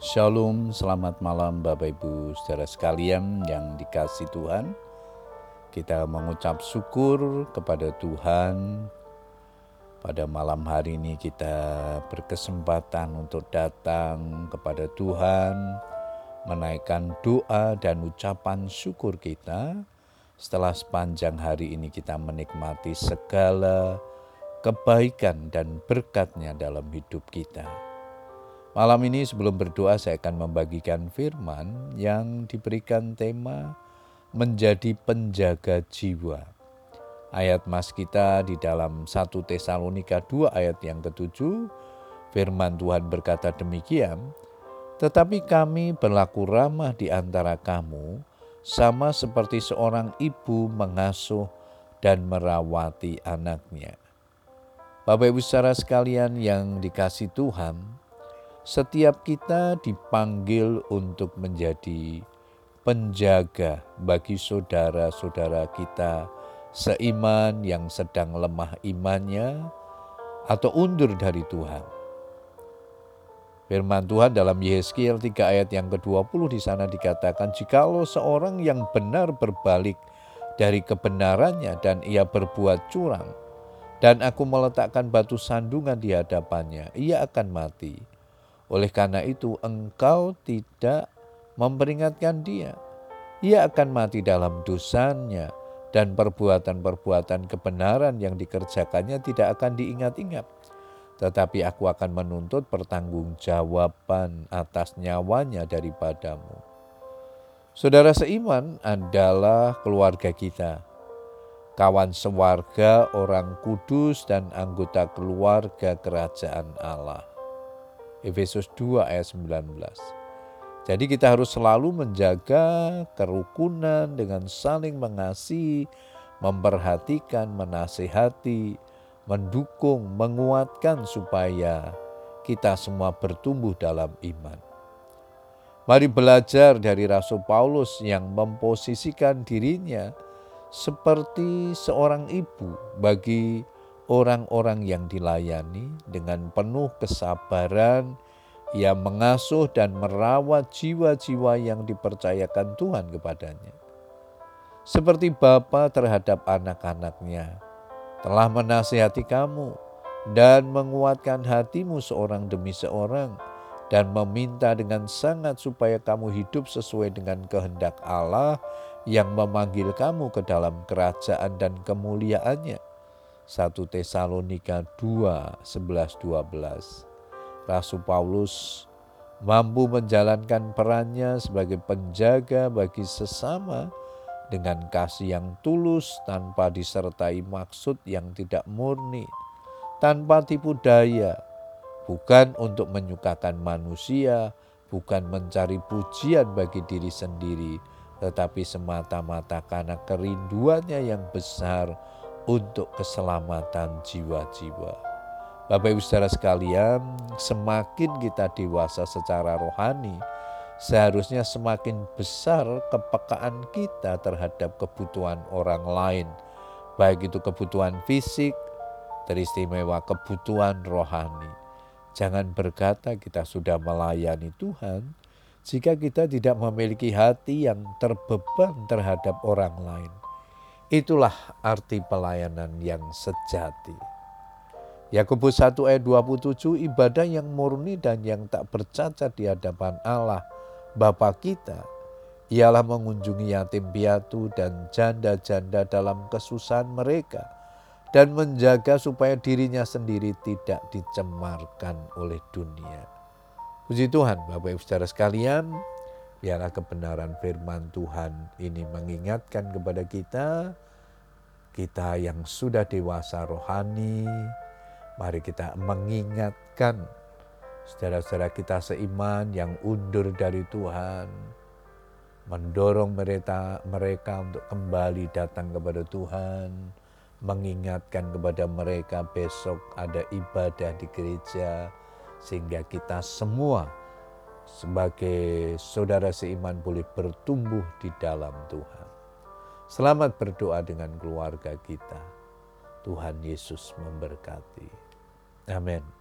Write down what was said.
Shalom, selamat malam Bapak Ibu saudara sekalian yang dikasih Tuhan. Kita mengucap syukur kepada Tuhan. Pada malam hari ini kita berkesempatan untuk datang kepada Tuhan, menaikkan doa dan ucapan syukur kita. Setelah sepanjang hari ini kita menikmati segala kebaikan dan berkatnya dalam hidup kita. Malam ini sebelum berdoa saya akan membagikan firman yang diberikan tema menjadi penjaga jiwa. Ayat mas kita di dalam 1 Tesalonika 2 ayat yang ketujuh, firman Tuhan berkata demikian, Tetapi kami berlaku ramah di antara kamu, sama seperti seorang ibu mengasuh dan merawati anaknya Bapak Ibu saudara sekalian yang dikasih Tuhan, setiap kita dipanggil untuk menjadi penjaga bagi saudara-saudara kita seiman yang sedang lemah imannya atau undur dari Tuhan. Firman Tuhan dalam Yeskiel 3 ayat yang ke-20 di sana dikatakan, Jikalau seorang yang benar berbalik dari kebenarannya dan ia berbuat curang, dan aku meletakkan batu sandungan di hadapannya, ia akan mati. Oleh karena itu, engkau tidak memperingatkan dia. Ia akan mati dalam dosanya, dan perbuatan-perbuatan kebenaran yang dikerjakannya tidak akan diingat-ingat. Tetapi aku akan menuntut pertanggungjawaban atas nyawanya daripadamu. Saudara seiman adalah keluarga kita kawan sewarga orang kudus dan anggota keluarga kerajaan Allah. Efesus 2 ayat 19. Jadi kita harus selalu menjaga kerukunan dengan saling mengasihi, memperhatikan, menasehati, mendukung, menguatkan supaya kita semua bertumbuh dalam iman. Mari belajar dari Rasul Paulus yang memposisikan dirinya seperti seorang ibu bagi orang-orang yang dilayani dengan penuh kesabaran, ia mengasuh dan merawat jiwa-jiwa yang dipercayakan Tuhan kepadanya. Seperti Bapa terhadap anak-anaknya, telah menasihati kamu dan menguatkan hatimu seorang demi seorang, dan meminta dengan sangat supaya kamu hidup sesuai dengan kehendak Allah yang memanggil kamu ke dalam kerajaan dan kemuliaannya. 1 Tesalonika 2, 11, 12. Rasul Paulus mampu menjalankan perannya sebagai penjaga bagi sesama dengan kasih yang tulus tanpa disertai maksud yang tidak murni, tanpa tipu daya, bukan untuk menyukakan manusia, bukan mencari pujian bagi diri sendiri, tetapi semata-mata karena kerinduannya yang besar untuk keselamatan jiwa-jiwa. Bapak Ibu saudara sekalian, semakin kita dewasa secara rohani, seharusnya semakin besar kepekaan kita terhadap kebutuhan orang lain, baik itu kebutuhan fisik, teristimewa kebutuhan rohani. Jangan berkata kita sudah melayani Tuhan jika kita tidak memiliki hati yang terbeban terhadap orang lain. Itulah arti pelayanan yang sejati. Yakobus 1 ayat 27 ibadah yang murni dan yang tak bercacat di hadapan Allah Bapa kita ialah mengunjungi yatim piatu dan janda-janda dalam kesusahan mereka dan menjaga supaya dirinya sendiri tidak dicemarkan oleh dunia. Puji Tuhan, Bapak Ibu Saudara sekalian, biarlah kebenaran firman Tuhan ini mengingatkan kepada kita, kita yang sudah dewasa rohani, mari kita mengingatkan saudara-saudara kita seiman yang undur dari Tuhan, mendorong mereka mereka untuk kembali datang kepada Tuhan, mengingatkan kepada mereka besok ada ibadah di gereja sehingga kita semua sebagai saudara seiman boleh bertumbuh di dalam Tuhan. Selamat berdoa dengan keluarga kita. Tuhan Yesus memberkati. Amin.